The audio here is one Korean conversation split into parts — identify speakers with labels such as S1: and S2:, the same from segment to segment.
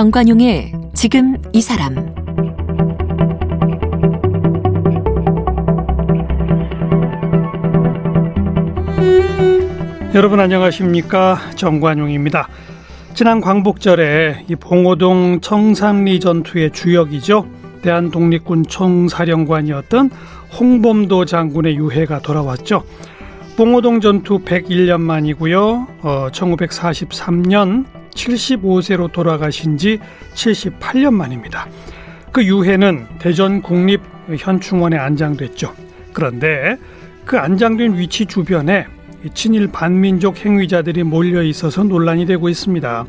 S1: 정관용의 지금 이 사람
S2: 여러분 안녕하십니까 정관용입니다. 지난 광복절에 이 봉오동 청산리 전투의 주역이죠. 대한독립군 총사령관이었던 홍범도 장군의 유해가 돌아왔죠. 봉오동 전투 101년 만이고요. 어, 1943년 75세로 돌아가신 지 78년 만입니다. 그 유해는 대전 국립 현충원에 안장됐죠. 그런데 그 안장된 위치 주변에 친일 반민족 행위자들이 몰려 있어서 논란이 되고 있습니다.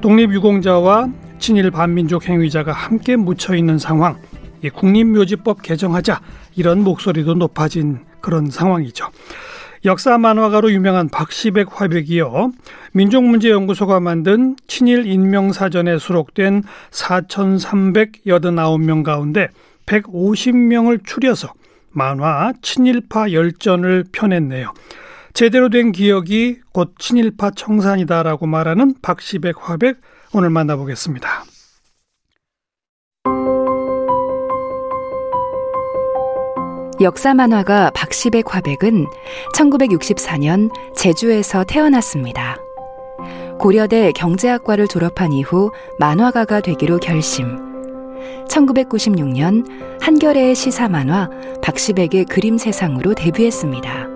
S2: 독립유공자와 친일 반민족 행위자가 함께 묻혀 있는 상황, 국립묘지법 개정하자 이런 목소리도 높아진 그런 상황이죠. 역사 만화가로 유명한 박시백 화백이요. 민족문제연구소가 만든 친일 인명사전에 수록된 4,389명 가운데 150명을 추려서 만화 친일파 열전을 펴냈네요. 제대로 된 기억이 곧 친일파 청산이다라고 말하는 박시백 화백 오늘 만나보겠습니다.
S1: 역사 만화가 박시백 화백은 1964년 제주에서 태어났습니다. 고려대 경제학과를 졸업한 이후 만화가가 되기로 결심. 1996년 한겨레의 시사 만화 박시백의 그림 세상으로 데뷔했습니다.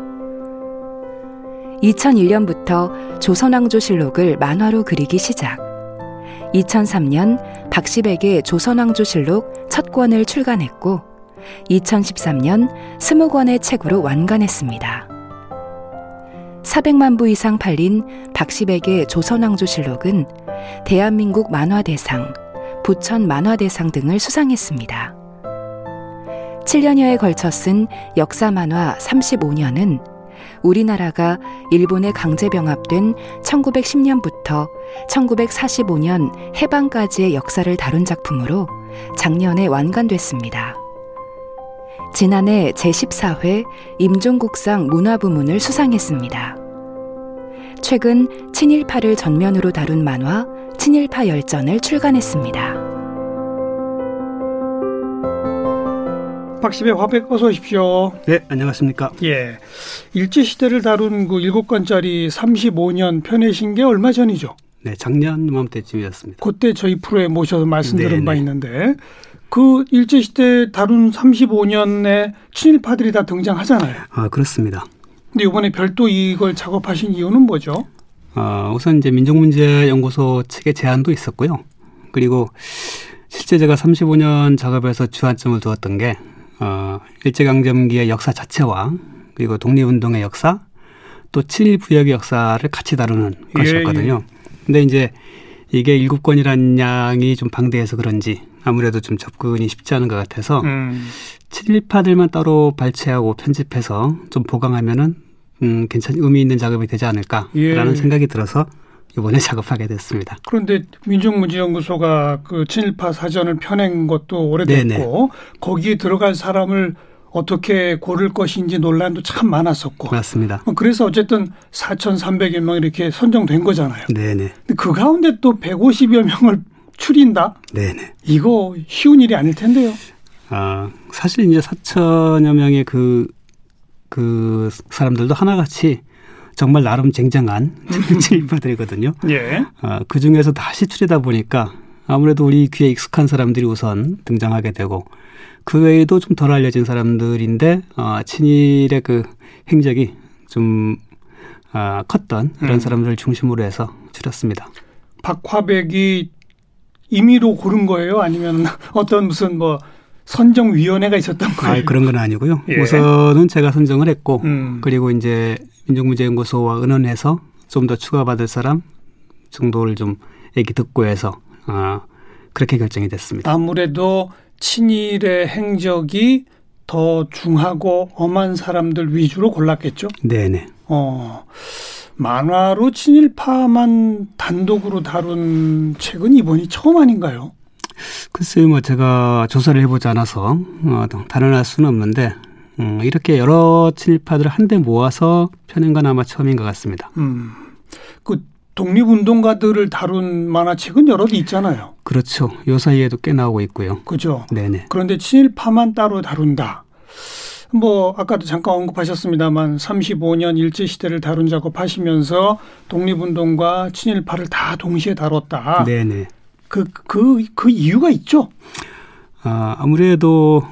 S1: 2001년부터 조선왕조실록을 만화로 그리기 시작. 2003년 박시백의 조선왕조실록 첫 권을 출간했고 2013년 20권의 책으로 완간했습니다. 400만 부 이상 팔린 박시백의 조선왕조실록은 대한민국 만화대상, 부천 만화대상 등을 수상했습니다. 7년여에 걸쳐 쓴 역사 만화 35년은 우리나라가 일본에 강제 병합된 1910년부터 1945년 해방까지의 역사를 다룬 작품으로 작년에 완간됐습니다. 지난해 제14회 임종국상 문화부문을 수상했습니다. 최근 친일파를 전면으로 다룬 만화 친일파 열전을 출간했습니다.
S2: 박시배 화백 어서 오십시오.
S3: 네, 안녕하십니까.
S2: 예. 일제 시대를 다룬 그 7권짜리 35년 펴내신 게 얼마 전이죠?
S3: 네, 작년 이맘때쯤이었습니다.
S2: 그때 저희 프로에 모셔서 말씀드린 네네. 바 있는데 그 일제 시대 다룬 35년에 친일파들이 다 등장하잖아요.
S3: 아, 그렇습니다.
S2: 근데 이번에 별도 이걸 작업하신 이유는 뭐죠?
S3: 어, 우선 이제 민족문제연구소 측의 제안도 있었고요. 그리고 실제 제가 35년 작업에서 주안점을 두었던 게 어, 일제강점기의 역사 자체와 그리고 독립운동의 역사 또 친일 부역의 역사를 같이 다루는 예, 것이었거든요. 예. 근데 이제 이게 일곱 권이라는 양이 좀 방대해서 그런지 아무래도 좀 접근이 쉽지 않은 것 같아서 음. 친일파들만 따로 발췌하고 편집해서 좀 보강하면은 음, 괜찮 의미 있는 작업이 되지 않을까라는 예. 생각이 들어서 이번에 작업하게 됐습니다.
S2: 그런데 민족문제연구소가 그 친일파 사전을 펴낸 것도 오래됐고 네네. 거기에 들어갈 사람을 어떻게 고를 것인지 논란도 참 많았었고.
S3: 맞습니다.
S2: 그래서 어쨌든 4,300여 명 이렇게 선정된 거잖아요.
S3: 네네.
S2: 그 가운데 또 150여 명을 추린다?
S3: 네네.
S2: 이거 쉬운 일이 아닐 텐데요.
S3: 아, 사실 이제 4천여 명의 그, 그 사람들도 하나같이 정말 나름 쟁쟁한 친일파들이거든요.
S2: 예.
S3: 어, 그 중에서 다시 추리다 보니까 아무래도 우리 귀에 익숙한 사람들이 우선 등장하게 되고 그 외에도 좀 덜 알려진 사람들인데 어, 친일의 그 행적이 좀 어, 컸던 그런 음. 사람들을 중심으로 해서 추렸습니다.
S2: 박화백이 임의로 고른 거예요? 아니면 어떤 무슨 뭐 선정위원회가 있었던 거예요?
S3: 아, 그런 건 아니고요. 예. 우선은 제가 선정을 했고 음. 그리고 이제 민족문제연구소와 의논해서 좀 더 추가받을 사람 정도를 좀 얘기 듣고 해서 아, 그렇게 결정이 됐습니다.
S2: 아무래도 친일의 행적이 더 중하고 엄한 사람들 위주로 골랐겠죠?
S3: 네네.
S2: 어, 만화로 친일파만 단독으로 다룬 책은 이번이 처음 아닌가요?
S3: 글쎄요, 뭐 제가 조사를 해보지 않아서 어, 단언할 수는 없는데 음, 이렇게 여러 친일파들을 한데 모아서 펴낸 건 아마 처음인 것 같습니다.
S2: 음, 그 독립운동가들을 다룬 만화책은 여러 개 있잖아요.
S3: 그렇죠. 요 사이에도 꽤 나오고 있고요.
S2: 그죠.
S3: 네네.
S2: 그런데 친일파만 따로 다룬다. 뭐 아까도 잠깐 언급하셨습니다만 35년 일제 시대를 다룬 작업하시면서 독립운동과 친일파를 다 동시에 다뤘다.
S3: 네네.
S2: 그 그, 그 이유가 있죠.
S3: 아, 아무래도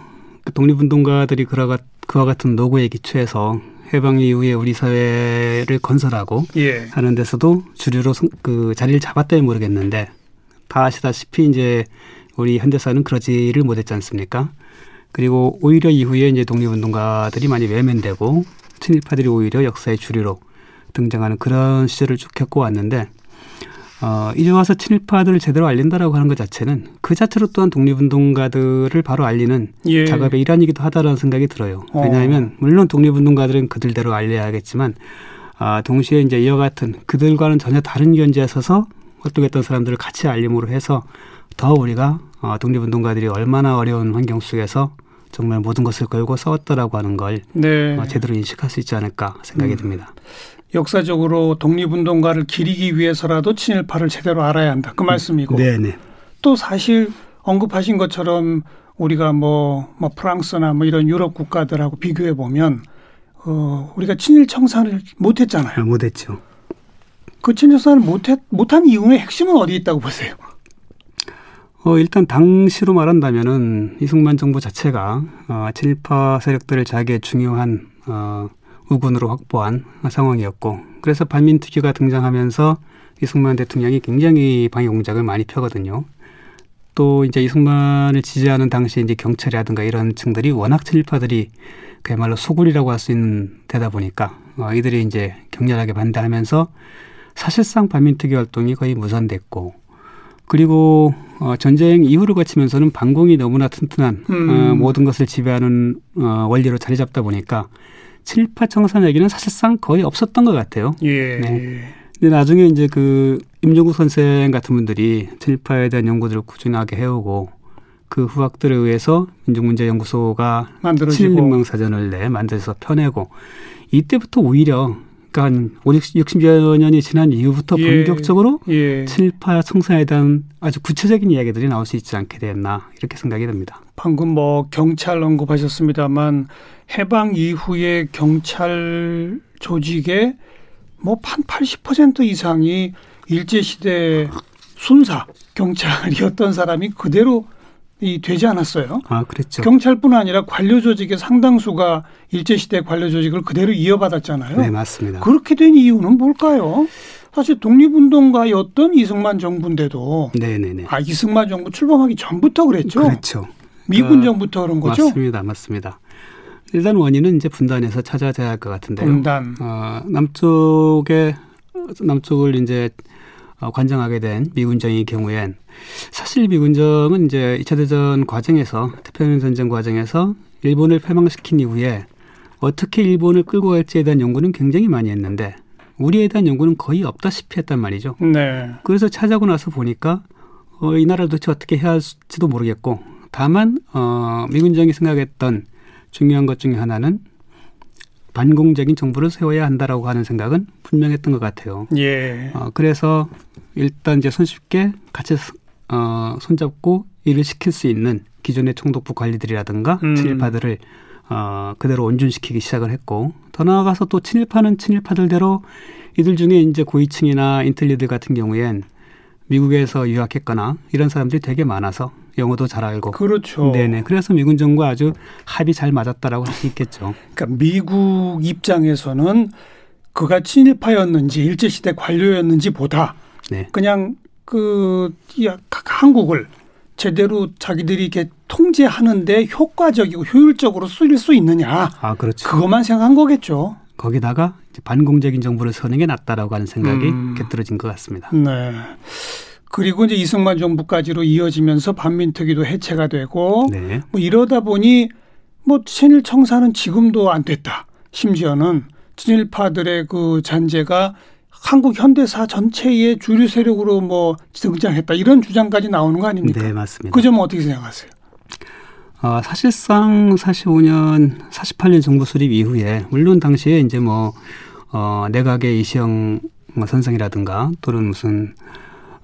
S3: 그 독립운동가들이 그와, 그와 같은 노고에 기초해서 해방 이후에 우리 사회를 건설하고
S2: 예.
S3: 하는 데서도 주류로 그 자리를 잡았다면 모르겠는데 다 아시다시피 이제 우리 현대사는 그러지를 못했지 않습니까? 그리고 오히려 이후에 이제 독립운동가들이 많이 외면되고 친일파들이 오히려 역사의 주류로 등장하는 그런 시절을 쭉 겪어왔는데 어, 이제 와서 친일파들을 제대로 알린다라고 하는 것 자체는 그 자체로 또한 독립운동가들을 바로 알리는 예. 작업의 일환이기도 하다라는 생각이 들어요. 어. 왜냐하면 물론 독립운동가들은 그들대로 알려야겠지만 아, 동시에 이제 이와 같은 그들과는 전혀 다른 견지에 서서 활동했던 사람들을 같이 알림으로 해서 더 우리가 어, 독립운동가들이 얼마나 어려운 환경 속에서 정말 모든 것을 걸고 싸웠다라고 하는 걸 네. 어, 제대로 인식할 수 있지 않을까 생각이 음. 듭니다.
S2: 역사적으로 독립운동가를 기리기 위해서라도 친일파를 제대로 알아야 한다. 그 말씀이고.
S3: 네네.
S2: 또 사실 언급하신 것처럼 우리가 뭐, 뭐 프랑스나 뭐 이런 유럽 국가들하고 비교해 보면 어, 우리가 친일 청산을 못했잖아요.
S3: 못했죠.
S2: 그 친일 청산을 못했 못한 이유의 핵심은 어디 있다고 보세요?
S3: 어, 일단 당시로 말한다면은 이승만 정부 자체가 어, 친일파 세력들을 자기의 중요한 어, 우군으로 확보한 상황이었고 그래서 반민특위가 등장하면서 이승만 대통령이 굉장히 방위 공작을 많이 펴거든요. 또 이제 이승만을 지지하는 당시 이제 경찰이라든가 이런 층들이 워낙 친일파들이 그야말로 소굴이라고 할 수 있는 데다 보니까 어, 이들이 이제 격렬하게 반대하면서 사실상 반민특위 활동이 거의 무산됐고 그리고 어, 전쟁 이후를 거치면서는 반공이 너무나 튼튼한 음. 어, 모든 것을 지배하는 어, 원리로 자리 잡다 보니까 친일파 청산 얘기는 사실상 거의 없었던 것 같아요.
S2: 예. 네.
S3: 근데 나중에 이제 그 임종국 선생 같은 분들이 친일파에 대한 연구들을 꾸준하게 해오고 그 후학들에 의해서 민족문제연구소가 친일민명 사전을 내 만들어서 펴내고 이때부터 오히려 그러니까 한 50, 60여 년이 지난 이후부터 예. 본격적으로 예. 친일파 청산에 대한 아주 구체적인 이야기들이 나올 수 있지 않게 됐나 이렇게 생각이 듭니다.
S2: 방금 뭐 경찰 언급하셨습니다만 해방 이후에 경찰 조직의 뭐한 80% 이상이 일제 시대 순사 경찰이었던 사람이 그대로 이 되지 않았어요.
S3: 아, 그랬죠.
S2: 경찰뿐 아니라 관료 조직의 상당수가 일제 시대 관료 조직을 그대로 이어받았잖아요.
S3: 네, 맞습니다.
S2: 그렇게 된 이유는 뭘까요? 사실 독립운동가였던 이승만 정부인데도
S3: 네, 네, 네.
S2: 아, 이승만 정부 출범하기 전부터 그랬죠.
S3: 그렇죠.
S2: 미군 그, 정부터 그런 거죠.
S3: 맞습니다. 맞습니다. 일단 원인은 이제 분단에서 찾아야 할 것 같은데요.
S2: 분단.
S3: 어, 남쪽에 남쪽을 이제 어, 관장하게 된 미군정의 경우엔 사실 미군정은 이제 2차 대전 과정에서 태평양 전쟁 과정에서 일본을 패망시킨 이후에 어떻게 일본을 끌고 갈지에 대한 연구는 굉장히 많이 했는데 우리에 대한 연구는 거의 없다시피 했단 말이죠.
S2: 네.
S3: 그래서 찾아고 나서 보니까 어, 이 나라를 도대체 어떻게 해야 할지도 모르겠고 다만 어, 미군정이 생각했던 중요한 것 중에 하나는 반공적인 정부를 세워야 한다라고 하는 생각은 분명했던 것 같아요.
S2: 예.
S3: 어, 그래서 일단 이제 손쉽게 같이 어, 손잡고 일을 시킬 수 있는 기존의 총독부 관리들이라든가 음. 친일파들을 어, 그대로 온준시키기 시작을 했고 더 나아가서 또 친일파는 친일파들대로 이들 중에 이제 고위층이나 인텔리들 같은 경우엔 미국에서 유학했거나 이런 사람들이 되게 많아서 영어도 잘 알고.
S2: 그렇죠.
S3: 네네. 그래서 미군 정과 아주 합이 잘 맞았다라고 할 수 있겠죠.
S2: 그러니까 미국 입장에서는 그가 친일파였는지 일제시대 관료였는지 보다 네. 그냥 그 한국을 제대로 자기들이 이렇게 통제하는데 효과적이고 효율적으로 쓰일 수 있느냐.
S3: 아, 그렇죠.
S2: 그것만 생각한 거겠죠.
S3: 거기다가 반공적인 정부를 서는 게 낫다라고 하는 생각이 음. 깃들어진 것 같습니다.
S2: 네. 그리고 이제 이승만 정부까지로 이어지면서 반민특위도 해체가 되고 네. 뭐 이러다 보니 뭐 친일 청사는 지금도 안 됐다. 심지어는 친일파들의 그 잔재가 한국 현대사 전체의 주류 세력으로 뭐 등장했다 이런 주장까지 나오는 거 아닙니까?
S3: 네, 맞습니다.
S2: 그 점은 어떻게 생각하세요?
S3: 어, 사실상 45년, 48년 정부 수립 이후에 물론 당시에 이제 뭐 어, 내각의 이시영 뭐 선생이라든가 또는 무슨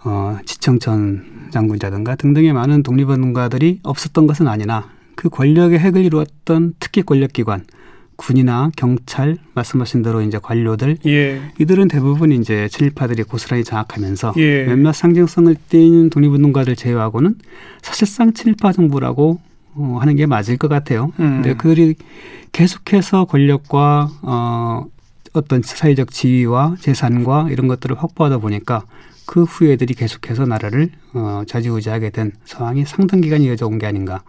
S3: 어, 지청천 장군이라든가 등등의 많은 독립운동가들이 없었던 것은 아니나 그 권력의 핵을 이루었던 특히 권력기관 군이나 경찰 말씀하신 대로 이제 관료들 예. 이들은 대부분 이제 친일파들이 고스란히 장악하면서 예. 몇몇 상징성을 띈 독립운동가들 제외하고는 사실상 친일파 정부라고 어, 하는 게 맞을 것 같아요. 음. 근데 그들이 계속해서 권력과 어, 어떤 사회적 지위와 재산과 이런 것들을 확보하다 보니까 그 후예들이 계속해서 나라를 어, 좌지우지하게 된 상황이 상당 기간 이어져 온 게 아닌가.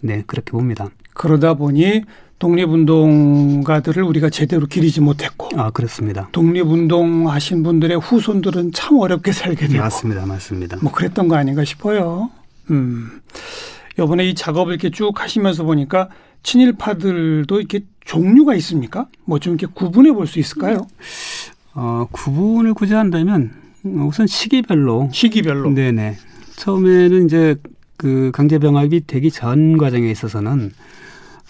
S3: 네, 그렇게 봅니다.
S2: 그러다 보니 독립운동가들을 우리가 제대로 기리지 못했고.
S3: 아, 그렇습니다.
S2: 독립운동 하신 분들의 후손들은 참 어렵게 살게 되고.
S3: 맞습니다. 맞습니다.
S2: 뭐 그랬던 거 아닌가 싶어요. 음. 요번에 이 작업을 이렇게 쭉 하시면서 보니까 친일파들도 이렇게 종류가 있습니까? 뭐 좀 이렇게 구분해 볼 수 있을까요?
S3: 어, 구분을 굳이 한다면 우선 시기별로.
S2: 시기별로.
S3: 네네. 처음에는 이제 그 강제병합이 되기 전 과정에 있어서는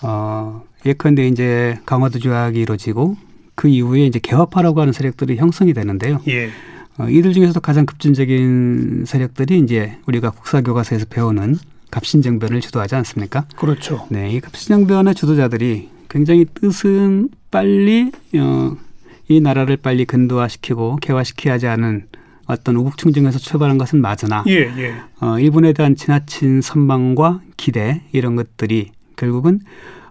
S3: 어, 예컨대 이제 강화도 조약이 이루어지고 그 이후에 이제 개화파라고 하는 세력들이 형성이 되는데요. 예. 어, 이들 중에서도 가장 급진적인 세력들이 이제 우리가 국사교과서에서 배우는 갑신정변을 주도하지 않습니까?
S2: 그렇죠.
S3: 네, 이 갑신정변의 주도자들이 굉장히 뜻은 빨리 어, 이 나라를 빨리 근도화시키고 개화시켜야 하지 않은 어떤 우국충정에서 출발한 것은 맞으나 예, 예. 어, 일본에 대한 지나친 선망과 기대 이런 것들이 결국은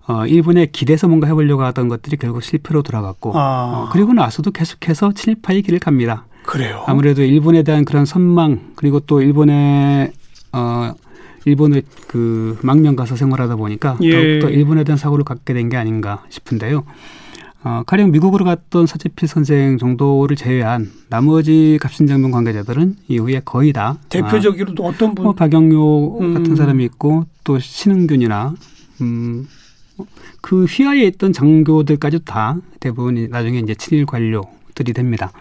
S3: 어, 일본의 기대서 뭔가 해보려고 하던 것들이 결국 실패로 돌아갔고 아. 어, 그리고 나서도 계속해서 친일파의 길을 갑니다.
S2: 그래요.
S3: 아무래도 일본에 대한 그런 선망 그리고 또 일본의 어 일본의 그 망명 가서 생활하다 보니까 예. 더욱더 일본에 대한 사고를 갖게 된 게 아닌가 싶은데요. 어, 가령 미국으로 갔던 서지필 선생 정도를 제외한 나머지 갑신정변 관계자들은 이후에 거의 다
S2: 아, 어떤 분?
S3: 뭐 박영료 음. 같은 사람이 있고 또 신흥균이나 음, 그 휘하에 있던 장교들까지 다 대부분이 나중에 이제 친일 관료들이 됩니다.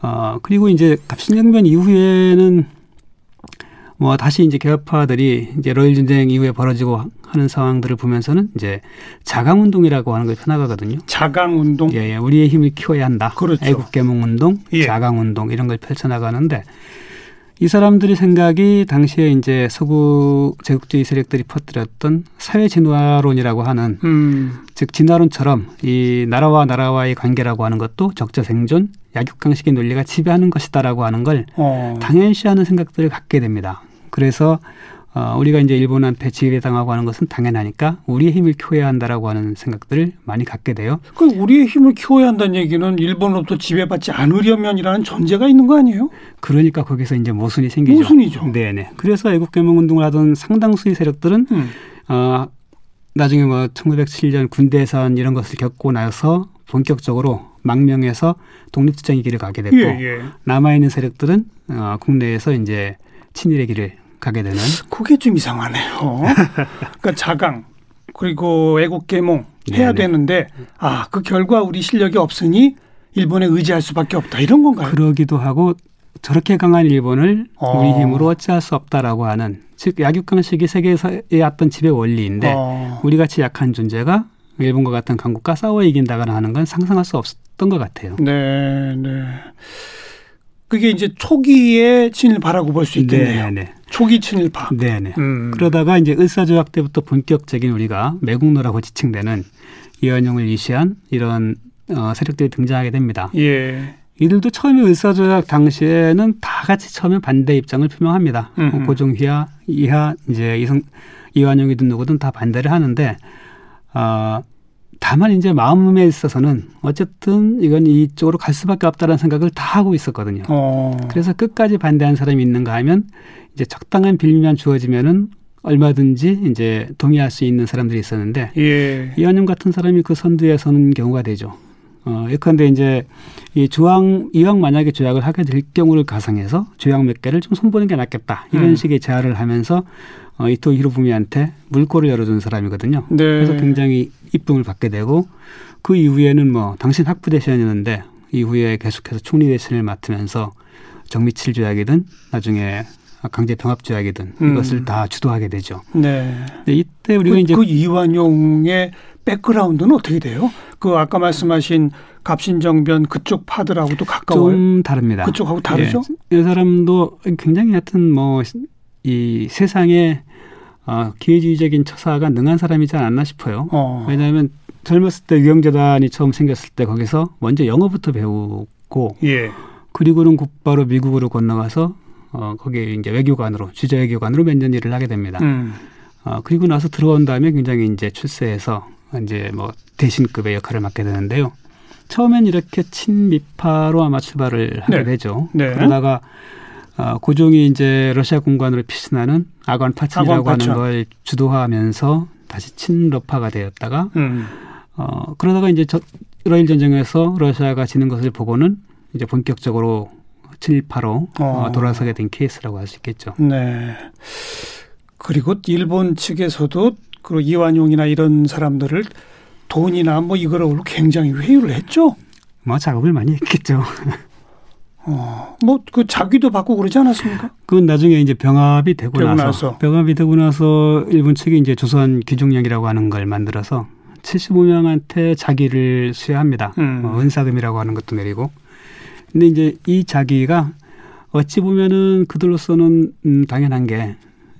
S3: 어, 그리고 이제 갑신정변 이후에는 뭐 다시 이제 개혁파들이 이제 러일 전쟁 이후에 벌어지고 하는 상황들을 보면서는 이제 자강 운동이라고 하는 걸 펴나가거든요.
S2: 자강 운동.
S3: 예, 예. 우리의 힘을 키워야 한다.
S2: 그렇죠.
S3: 애국 개몽 운동, 예. 자강 운동 이런 걸 펼쳐나가는데 이 사람들이 생각이 당시에 이제 서구 제국주의 세력들이 퍼뜨렸던 사회 진화론이라고 하는 음. 즉 진화론처럼 이 나라와 나라와의 관계라고 하는 것도 적자 생존, 약육강식의 논리가 지배하는 것이다라고 하는 걸 어. 당연시하는 생각들을 갖게 됩니다. 그래서 어, 우리가 이제 일본한테 지배당하고 하는 것은 당연하니까 우리의 힘을 키워야 한다라고 하는 생각들을 많이 갖게 돼요.
S2: 그 우리의 힘을 키워야 한다는 얘기는 일본으로부터 지배받지 않으려면이라는 전제가 있는 거 아니에요?
S3: 그러니까 거기서 이제 모순이 생기죠.
S2: 모순이죠.
S3: 네네. 그래서 애국개몽 운동을 하던 상당수의 세력들은 음. 어, 나중에 뭐 1907년 군대선 이런 것을 겪고 나서 본격적으로 망명해서 독립투쟁의 길을 가게 됐고 예, 예. 남아 있는 세력들은 어, 국내에서 이제 친일의 길을 가게 되는.
S2: 그게 좀 이상하네요. 그러니까 자강 그리고 애국 계몽 해야 네네. 되는데 아 그 결과 우리 실력이 없으니 일본에 의지할 수밖에 없다 이런 건가요?
S3: 그러기도 하고 저렇게 강한 일본을 어. 우리 힘으로 어찌할 수 없다라고 하는 즉 약육강식이 세계에서의 어떤 지배 원리인데 어. 우리 같이 약한 존재가 일본과 같은 강국과 싸워 이긴다거나 하는 건 상상할 수 없었던 것 같아요.
S2: 네, 네. 그게 이제 초기에 친일파라고 볼 수 있겠네요. 네 네. 네. 초기 친일파.
S3: 네네. 음. 그러다가 이제 을사조약 때부터 본격적인 우리가 매국노라고 지칭되는 이완용을 이시한 이런 어, 세력들이 등장하게 됩니다. 예. 이들도 처음에 을사조약 당시에는 다 같이 처음에 반대 입장을 표명합니다. 뭐 고종휘하, 이하, 이제 이성, 이완용이든 누구든 다 반대를 하는데, 어, 다만 이제 마음에 있어서는 어쨌든 이건 이쪽으로 갈 수밖에 없다는 생각을 다 하고 있었거든요. 어. 그래서 끝까지 반대한 사람이 있는가 하면 이제 적당한 빌미만 주어지면은 얼마든지 이제 동의할 수 있는 사람들이 있었는데 예. 이완용 같은 사람이 그 선두에 서는 경우가 되죠. 어, 예컨대 이제 이 조항 이왕 만약에 조약을 하게 될 경우를 가상해서 조약 몇 개를 좀 손보는 게 낫겠다 이런 음. 식의 제안을 하면서 어, 이토 히로부미한테 물꼬를 열어준 사람이거든요. 네. 그래서 굉장히 이쁨을 받게 되고 그 이후에는 뭐 당신 학부 대신이었는데 이후에 계속해서 총리 대신을 맡으면서 정미칠 조약이든 나중에 강제 병합 조약이든 음. 이것을 다 주도하게 되죠. 네.
S2: 이때 우리가 그, 이제 그 이완용의 백그라운드는 어떻게 돼요? 그 아까 말씀하신 갑신정변 그쪽 파들하고도 가까워요?
S3: 좀 다릅니다.
S2: 그쪽하고 다르죠?
S3: 예, 이 사람도 굉장히 하여튼 뭐 이 세상에 어, 기회주의적인 처사가 능한 사람이지 않았나 싶어요. 어. 왜냐하면 젊었을 때 유영재단이 처음 생겼을 때 거기서 먼저 영어부터 배우고 예. 그리고는 곧바로 미국으로 건너가서 어, 거기에 이제 외교관으로 주재 외교관으로 몇 년 일을 하게 됩니다. 음. 어, 그리고 나서 들어온 다음에 굉장히 이제 출세해서 이제 뭐 대신급의 역할을 맡게 되는데요. 처음엔 이렇게 친미파로 아마 출발을 하게 네. 되죠. 네. 그러다가 어, 고종이 이제 러시아 공관으로 피신하는 아관 파친이라고 하는 걸 주도하면서 다시 친러파가 되었다가 음. 어, 그러다가 이제 저, 러일 전쟁에서 러시아가 지는 것을 보고는 이제 본격적으로 친일파로 어. 어, 돌아서게 된 케이스라고 할 수 있겠죠.
S2: 네. 그리고 일본 측에서도 그 이완용이나 이런 사람들을 돈이나 뭐 이거를 굉장히 회유를 했죠.
S3: 뭐 작업을 많이 했겠죠.
S2: 어, 뭐 그 자기도 받고 그러지 않았습니까?
S3: 그건 나중에 이제 병합이 되고, 되고 나서, 나서, 병합이 되고 나서 일본 측이 이제 조선 귀중량이라고 하는 걸 만들어서 75명한테 자기를 수여합니다. 음. 어, 은사금이라고 하는 것도 내리고. 근데 이제 이 자기가 어찌 보면은 그들로서는 음, 당연한 게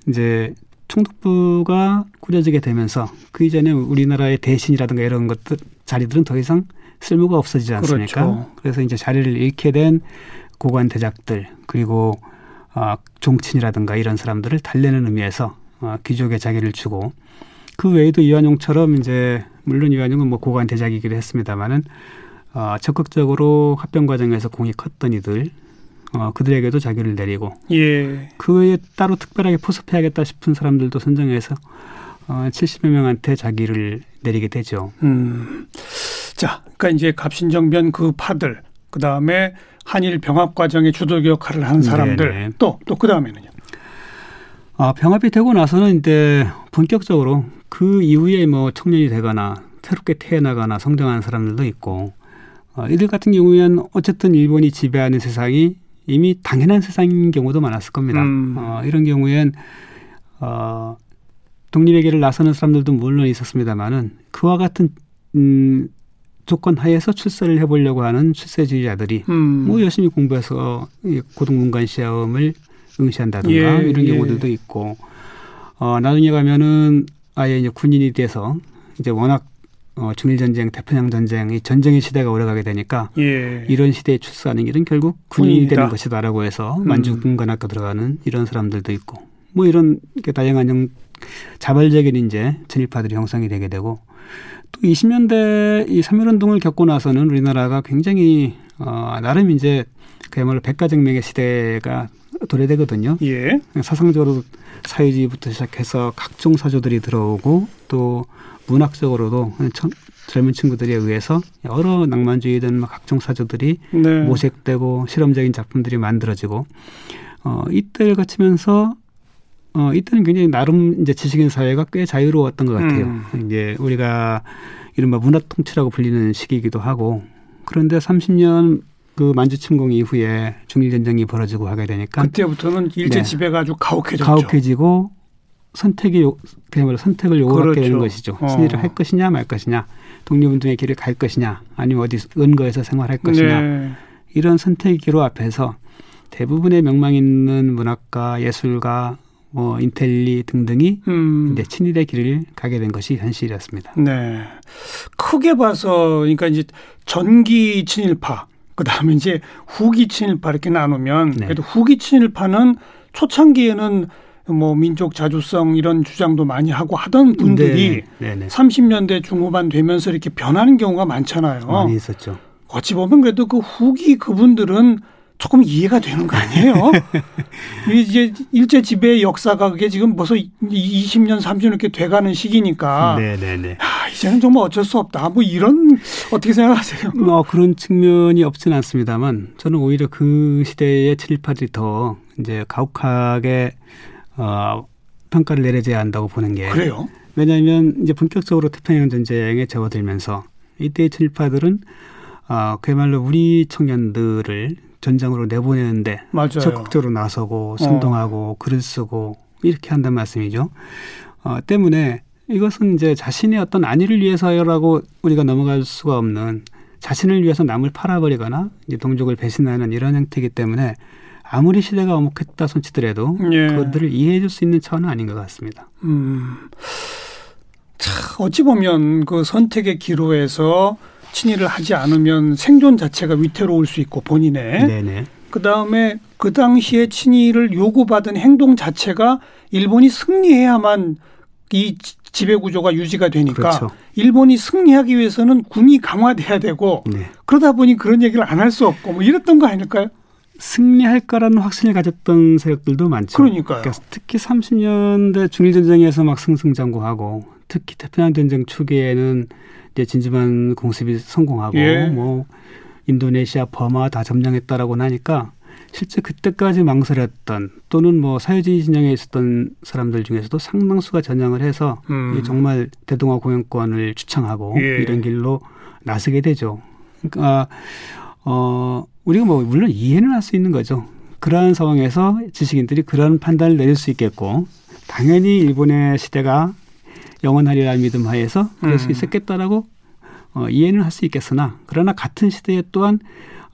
S3: 이제 총독부가 꾸려지게 되면서 그 이전에 우리나라의 대신이라든가 이런 것들 자리들은 더 이상 쓸모가 없어지지 않습니까? 그렇죠. 그래서 이제 자리를 잃게 된 고관 대작들 그리고 어, 종친이라든가 이런 사람들을 달래는 의미에서 어, 귀족의 자기를 주고 그 외에도 이완용처럼 이제 물론 이완용은 뭐 고관 대작이기도 했습니다만은 어, 적극적으로 합병 과정에서 공이 컸던 이들 어, 그들에게도 자기를 내리고 예. 그 외에 따로 특별하게 포섭해야겠다 싶은 사람들도 선정해서 어, 70여 명한테 자기를 내리게 되죠. 음.
S2: 자, 그러니까 이제 갑신정변 그 파들, 그 다음에 한일 병합 과정의 주도 역할을 하는 사람들, 또또 그 다음에는요.
S3: 아, 병합이 되고 나서는 이제 본격적으로 그 이후에 뭐 청년이 되거나 새롭게 태어나거나 성장하는 사람들도 있고 어, 이들 같은 경우에는 어쨌든 일본이 지배하는 세상이 이미 당연한 세상인 경우도 많았을 겁니다. 음. 어, 이런 경우엔 어, 독립의 길을 나서는 사람들도 물론 있었습니다만은 그와 같은 음, 조건 하에서 출세를 해보려고 하는 출세주의자들이 음. 뭐 열심히 공부해서 고등문관 시험을 응시한다든가 예, 이런 경우들도 예. 있고 어, 나중에 가면은 아예 이제 군인이 돼서 이제 워낙 어, 중일전쟁, 태평양 전쟁, 이 전쟁의 시대가 오래가게 되니까 예. 이런 시대에 출세하는 길은 결국 군인이 군인이다. 되는 것이다라고 해서 음. 만주군관학교 들어가는 이런 사람들도 있고 뭐 이런 다양한 형, 자발적인 이제 진일파들이 형성이 되게 되고 또 20년대 이 삼일운동을 겪고 나서는 우리나라가 굉장히 어, 나름 이제 그야말로 백가정명의 시대가 도래되거든요. 예. 사상적으로 사회주의부터 시작해서 각종 사조들이 들어오고 또 문학적으로도 젊은 친구들에 의해서 여러 낭만주의든 각종 사조들이 네. 모색되고 실험적인 작품들이 만들어지고 어 이때를 거치면서 어 이때는 굉장히 나름 이제 지식인 사회가 꽤 자유로웠던 것 같아요. 음. 이제 우리가 이른바 문화 통치라고 불리는 시기이기도 하고 그런데 30년 그 만주 침공 이후에 중일 전쟁이 벌어지고 하게 되니까
S2: 그때부터는 일제 네. 지배가 아주 가혹해졌죠.
S3: 가혹해지고 선택이 그야말로 선택을 요구하게 그렇죠. 되는 것이죠. 어. 친일을 할 것이냐 말 것이냐, 독립운동의 길을 갈 것이냐, 아니면 어디 은거에서 생활할 것이냐 네. 이런 선택의 기로 앞에서 대부분의 명망 있는 문학가, 예술가, 뭐 인텔리 등등이 음. 이제 친일의 길을 가게 된 것이 현실이었습니다.
S2: 네, 크게 봐서 그러니까 이제 전기 친일파, 그 다음에 이제 후기 친일파 이렇게 나누면 네. 그래도 후기 친일파는 초창기에는 뭐 민족 자주성 이런 주장도 많이 하고 하던 분들이 네, 네, 네. 30년대 중후반 되면서 이렇게 변하는 경우가 많잖아요.
S3: 많이 있었죠.
S2: 어찌 보면 그래도 그 후기 그분들은 조금 이해가 되는 거 아니에요? 이제 일제 지배의 역사가 그게 지금 벌써 20년, 30년 이렇게 돼가는 시기니까. 네네네. 네, 아, 이제는 정말 어쩔 수 없다. 뭐 이런 어떻게 생각하세요?
S3: 뭐 그런 측면이 없지는 않습니다만 저는 오히려 그 시대의 친일파들이 더 이제 가혹하게 어, 평가를 내려져야 한다고 보는 게
S2: 그래요?
S3: 왜냐하면 이제 본격적으로 태평양 전쟁에 접어들면서 이때의 친일파들은 어, 그야말로 우리 청년들을 전장으로 내보내는데 맞아요. 적극적으로 나서고 선동하고 어. 글을 쓰고 이렇게 한다는 말씀이죠. 어, 때문에 이것은 이제 자신의 어떤 안위를 위해서라고 우리가 넘어갈 수가 없는 자신을 위해서 남을 팔아버리거나 이제 동족을 배신하는 이런 형태이기 때문에 아무리 시대가 어묵했다 손치더라도 예. 그들을 이해해줄 수 있는 차원은 아닌 것 같습니다. 음.
S2: 자, 어찌 보면 그 선택의 기로에서 친일을 하지 않으면 생존 자체가 위태로울 수 있고 본인의 네네. 그 다음에 그 당시에 친일을 요구받은 행동 자체가 일본이 승리해야만 이 지배 구조가 유지가 되니까 그렇죠. 일본이 승리하기 위해서는 군이 강화돼야 되고 네. 그러다 보니 그런 얘기를 안 할 수 없고 뭐 이랬던 거 아닐까요?
S3: 승리할 거라는 확신을 가졌던 세력들도 많죠.
S2: 그러니까요. 그러니까
S3: 특히 30년대 중일 전쟁에서 막 승승장구하고 특히 태평양 전쟁 초기에는 이제 진주만 공습이 성공하고 예. 뭐 인도네시아, 버마 다 점령했다라고 하니까 실제 그때까지 망설였던 또는 뭐 사회주의 진영에 있었던 사람들 중에서도 상당수가 전향을 해서 음. 정말 대동아 공영권을 주창하고 예. 이런 길로 나서게 되죠. 그러니까 어 우리가 뭐 물론 이해는 할 수 있는 거죠. 그러한 상황에서 지식인들이 그런 판단을 내릴 수 있겠고 당연히 일본의 시대가 영원하리라는 믿음 하에서 그럴 수 음. 있었겠다라고 어, 이해는 할 수 있겠으나 그러나 같은 시대에 또한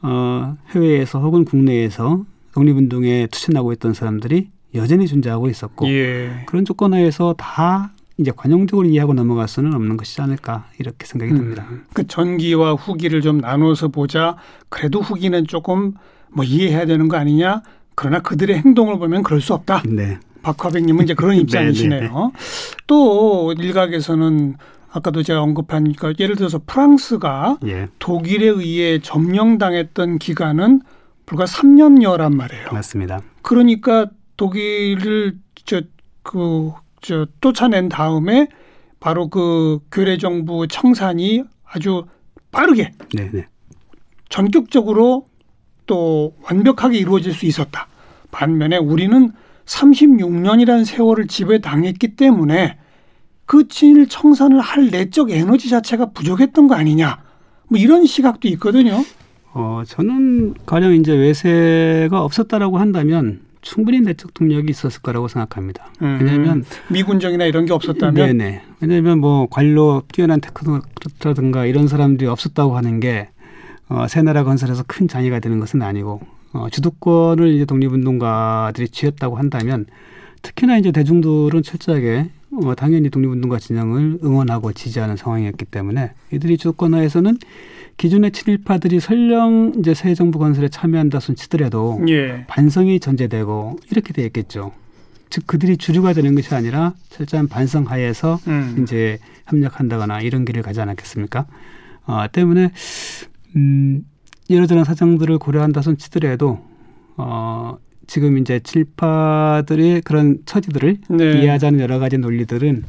S3: 어, 해외에서 혹은 국내에서 독립운동에 투신하고 있던 사람들이 여전히 존재하고 있었고 예. 그런 조건 하에서 다 이제 관용적으로 이해하고 넘어갈 수는 없는 것이지 않을까 이렇게 생각이 듭니다.
S2: 음, 그 전기와 후기를 좀 나눠서 보자. 그래도 후기는 조금 뭐 이해해야 되는 거 아니냐. 그러나 그들의 행동을 보면 그럴 수 없다. 네. 박화백님은 이제 그런 네, 입장이시네요. 네, 네. 또 일각에서는 아까도 제가 언급한 그러니까 예를 들어서 프랑스가 예. 독일에 의해 점령당했던 기간은 불과 3년여란 말이에요.
S3: 맞습니다.
S2: 그러니까 독일을 저그 저 쫓아낸 다음에 바로 그 교례 정부 청산이 아주 빠르게 네네. 전격적으로 또 완벽하게 이루어질 수 있었다. 반면에 우리는 36년이라는 세월을 지배당했기 때문에 그 친일 청산을 할 내적 에너지 자체가 부족했던 거 아니냐. 뭐 이런 시각도 있거든요.
S3: 어, 저는 가령 이제 외세가 없었다라고 한다면 충분히 내적 동력이 있었을 거라고 생각합니다. 음, 왜냐하면
S2: 미군정이나 이런 게 없었다면
S3: 네네. 왜냐하면 뭐 관료 뛰어난 테크노크라든가 이런 사람들이 없었다고 하는 게 어, 새 나라 건설에서 큰 장애가 되는 것은 아니고 어, 주도권을 이제 독립운동가들이 쥐었다고 한다면 특히나 이제 대중들은 철저하게 어, 당연히 독립운동가 진영을 응원하고 지지하는 상황이었기 때문에 이들이 주도권 하에서는 기존의 친일파들이 설령 이제 새 정부 건설에 참여한다 손 치더라도 예. 반성이 전제되고 이렇게 돼 있겠죠. 즉 그들이 주류가 되는 것이 아니라 철저한 반성 하에서 음. 이제 협력한다거나 이런 길을 가지 않았겠습니까? 어, 때문에 음, 이러저런 사정들을 고려한다 손 치더라도 어, 지금 이제 친일파들의 그런 처지들을 네. 이해하자는 여러 가지 논리들은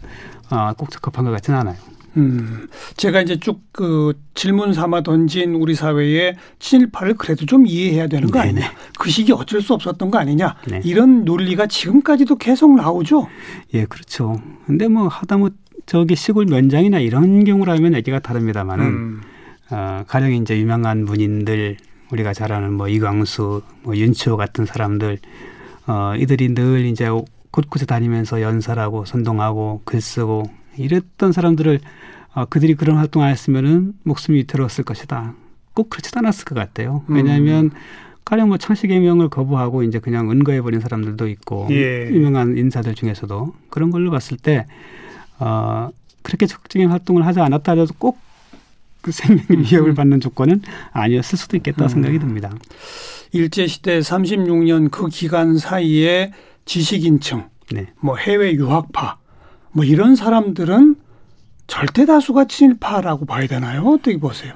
S3: 어, 꼭 적합한 것 같지는 않아요.
S2: 음, 제가 이제 쭉 그 질문 삼아 던진 우리 사회의 친일파를 그래도 좀 이해해야 되는 거 네네. 아니냐. 그 시기 어쩔 수 없었던 거 아니냐. 네. 이런 논리가 지금까지도 계속 나오죠.
S3: 예, 그렇죠. 근데 뭐 하다못 저기 시골 면장이나 이런 경우라면 얘기가 다릅니다만은 음. 어, 가령 이제 유명한 문인들 우리가 잘 아는 뭐 이광수, 뭐 윤치호 같은 사람들 어, 이들이 늘 이제 곳곳에 다니면서 연설하고 선동하고 글 쓰고 이랬던 사람들을 어, 그들이 그런 활동 안 했으면은 목숨이 위태로웠을 것이다. 꼭 그렇지도 않았을 것 같아요. 음. 왜냐하면 음. 가령 뭐 창씨개명을 거부하고 이제 그냥 은거해버린 사람들도 있고 예. 유명한 인사들 중에서도 그런 걸로 봤을 때 어, 그렇게 적극적인 활동을 하지 않았다 하더라도 꼭 그 생명의 음. 위협을 받는 조건은 아니었을 수도 있겠다 음. 생각이 듭니다.
S2: 일제 시대 36년 그 기간 사이에 지식인층, 네. 뭐 해외 유학파, 뭐 이런 사람들은 절대 다수가 친일파라고 봐야 되나요? 어떻게 보세요?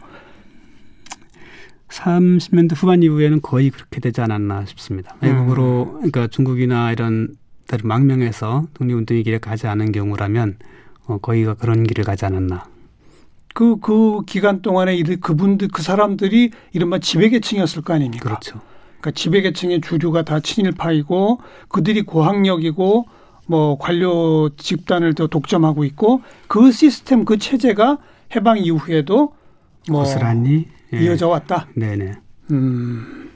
S3: 30년대 후반 이후에는 거의 그렇게 되지 않았나 싶습니다. 외국으로 음. 그러니까 중국이나 이런 다른 망명해서 독립운동의 길을 가지 않은 경우라면 어, 거의가 그런 길을 가지 않았나.
S2: 그, 그 기간 동안에 그분들, 그 사람들이 이른바 지배계층이었을 거 아닙니까?
S3: 그렇죠.
S2: 그러니까 지배계층의 주류가 다 친일파이고 그들이 고학력이고 뭐 관료 집단을 더 독점하고 있고 그 시스템 그 체제가 해방 이후에도 뭐
S3: 고스란히
S2: 예. 이어져 왔다.
S3: 네네. 음.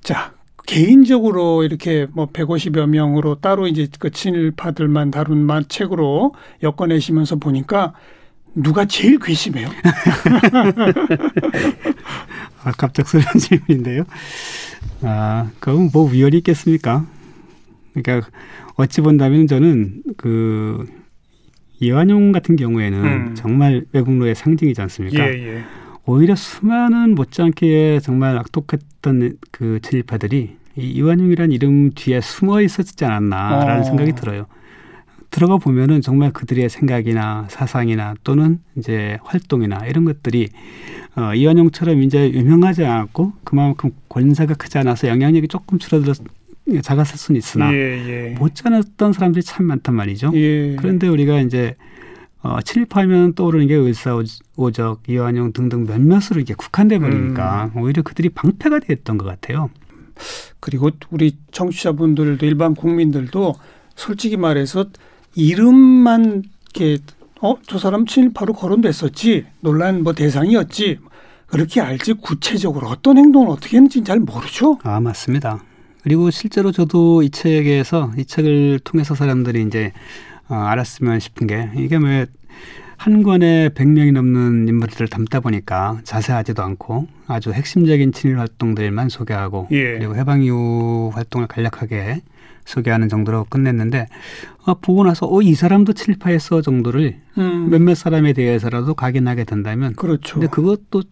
S2: 자 개인적으로 이렇게 뭐 150여 명으로 따로 이제 그 친일파들만 다룬 책으로 엮어내시면서 보니까 누가 제일 괘씸해요?
S3: 아, 갑작스러운 질문인데요. 아, 그럼 뭐 위헌이 있겠습니까? 그러니까 어찌 본다면 저는 그 이완용 같은 경우에는 음. 정말 외국노의 상징이지 않습니까? 예, 예. 오히려 수많은 못지않게 정말 악독했던 그 친일파들이 이 이완용이라는 이름 뒤에 숨어 있었지 않았나라는 어. 생각이 들어요. 들어가 보면은 정말 그들의 생각이나 사상이나 또는 이제 활동이나 이런 것들이 어, 이완용처럼 이제 유명하지 않았고 그만큼 권세가 크지 않아서 영향력이 조금 줄어들었 작았을 수는 있으나 예, 예. 못지않았던 사람들이 참 많단 말이죠. 예. 그런데 우리가 이제 어, 친일파하면 떠오르는 게 의사오적, 이완용 등등 몇몇으로 이게 국한돼 버리니까 음. 오히려 그들이 방패가 됐던 것 같아요.
S2: 그리고 우리 청취자분들도 일반 국민들도 솔직히 말해서 이름만 이렇게 어, 저 사람 친일파로 거론됐었지. 논란 뭐 대상이었지. 그렇게 알지 구체적으로 어떤 행동을 어떻게 했는지 잘 모르죠.
S3: 아, 맞습니다. 그리고 실제로 저도 이 책에서 이 책을 통해서 사람들이 이제 어, 알았으면 싶은 게 이게 왜 한 권에 100명이 넘는 인물들을 담다 보니까 자세하지도 않고 아주 핵심적인 친일 활동들만 소개하고 예. 그리고 해방 이후 활동을 간략하게 소개하는 정도로 끝냈는데 어, 보고 나서 어, 이 사람도 친일파였어 정도를 음. 몇몇 사람에 대해서라도 각인하게 된다면
S2: 그렇죠.
S3: 근데 그것도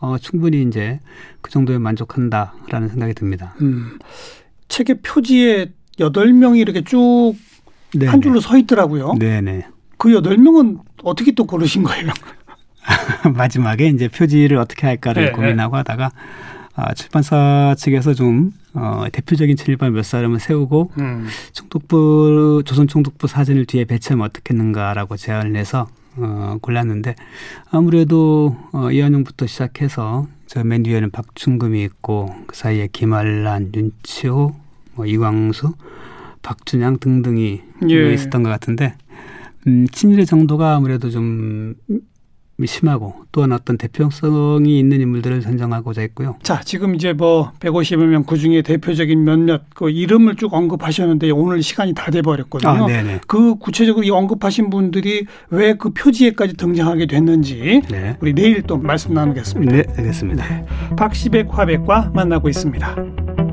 S3: 어, 충분히 이제 그 정도에 만족한다라는 생각이 듭니다. 음.
S2: 책의 표지에 여덟 명이 이렇게 쭉 한 줄로 서 있더라고요.
S3: 네네.
S2: 그 여덟 명은 어떻게 또 고르신 거예요?
S3: 마지막에 이제 표지를 어떻게 할까를 네, 고민하고 네. 하다가 아, 출판사 측에서 좀 어, 대표적인 친일파 몇 사람을 세우고 음. 총독부 조선 총독부 사진을 뒤에 배치하면 어떻겠는가라고 제안을 해서 어, 골랐는데 아무래도 어, 이완용부터 시작해서 저 맨 뒤에는 박충금이 있고 그 사이에 김알란, 윤치호, 뭐 이광수, 박준양 등등이 예. 있었던 것 같은데 음, 친일의 정도가 아무래도 좀 심하고 또한 어떤 대표성이 있는 인물들을 선정하고자 했고요.
S2: 자, 지금 이제 뭐 150여 명 그중에 대표적인 몇몇 그 이름을 쭉 언급하셨는데 오늘 시간이 다 돼 버렸거든요. 아, 그 구체적으로 이 언급하신 분들이 왜 그 표지에까지 등장하게 됐는지 네. 우리 내일 또 말씀 나누겠습니다.
S3: 네, 알겠습니다. 네.
S2: 박시백 화백과 만나고 있습니다.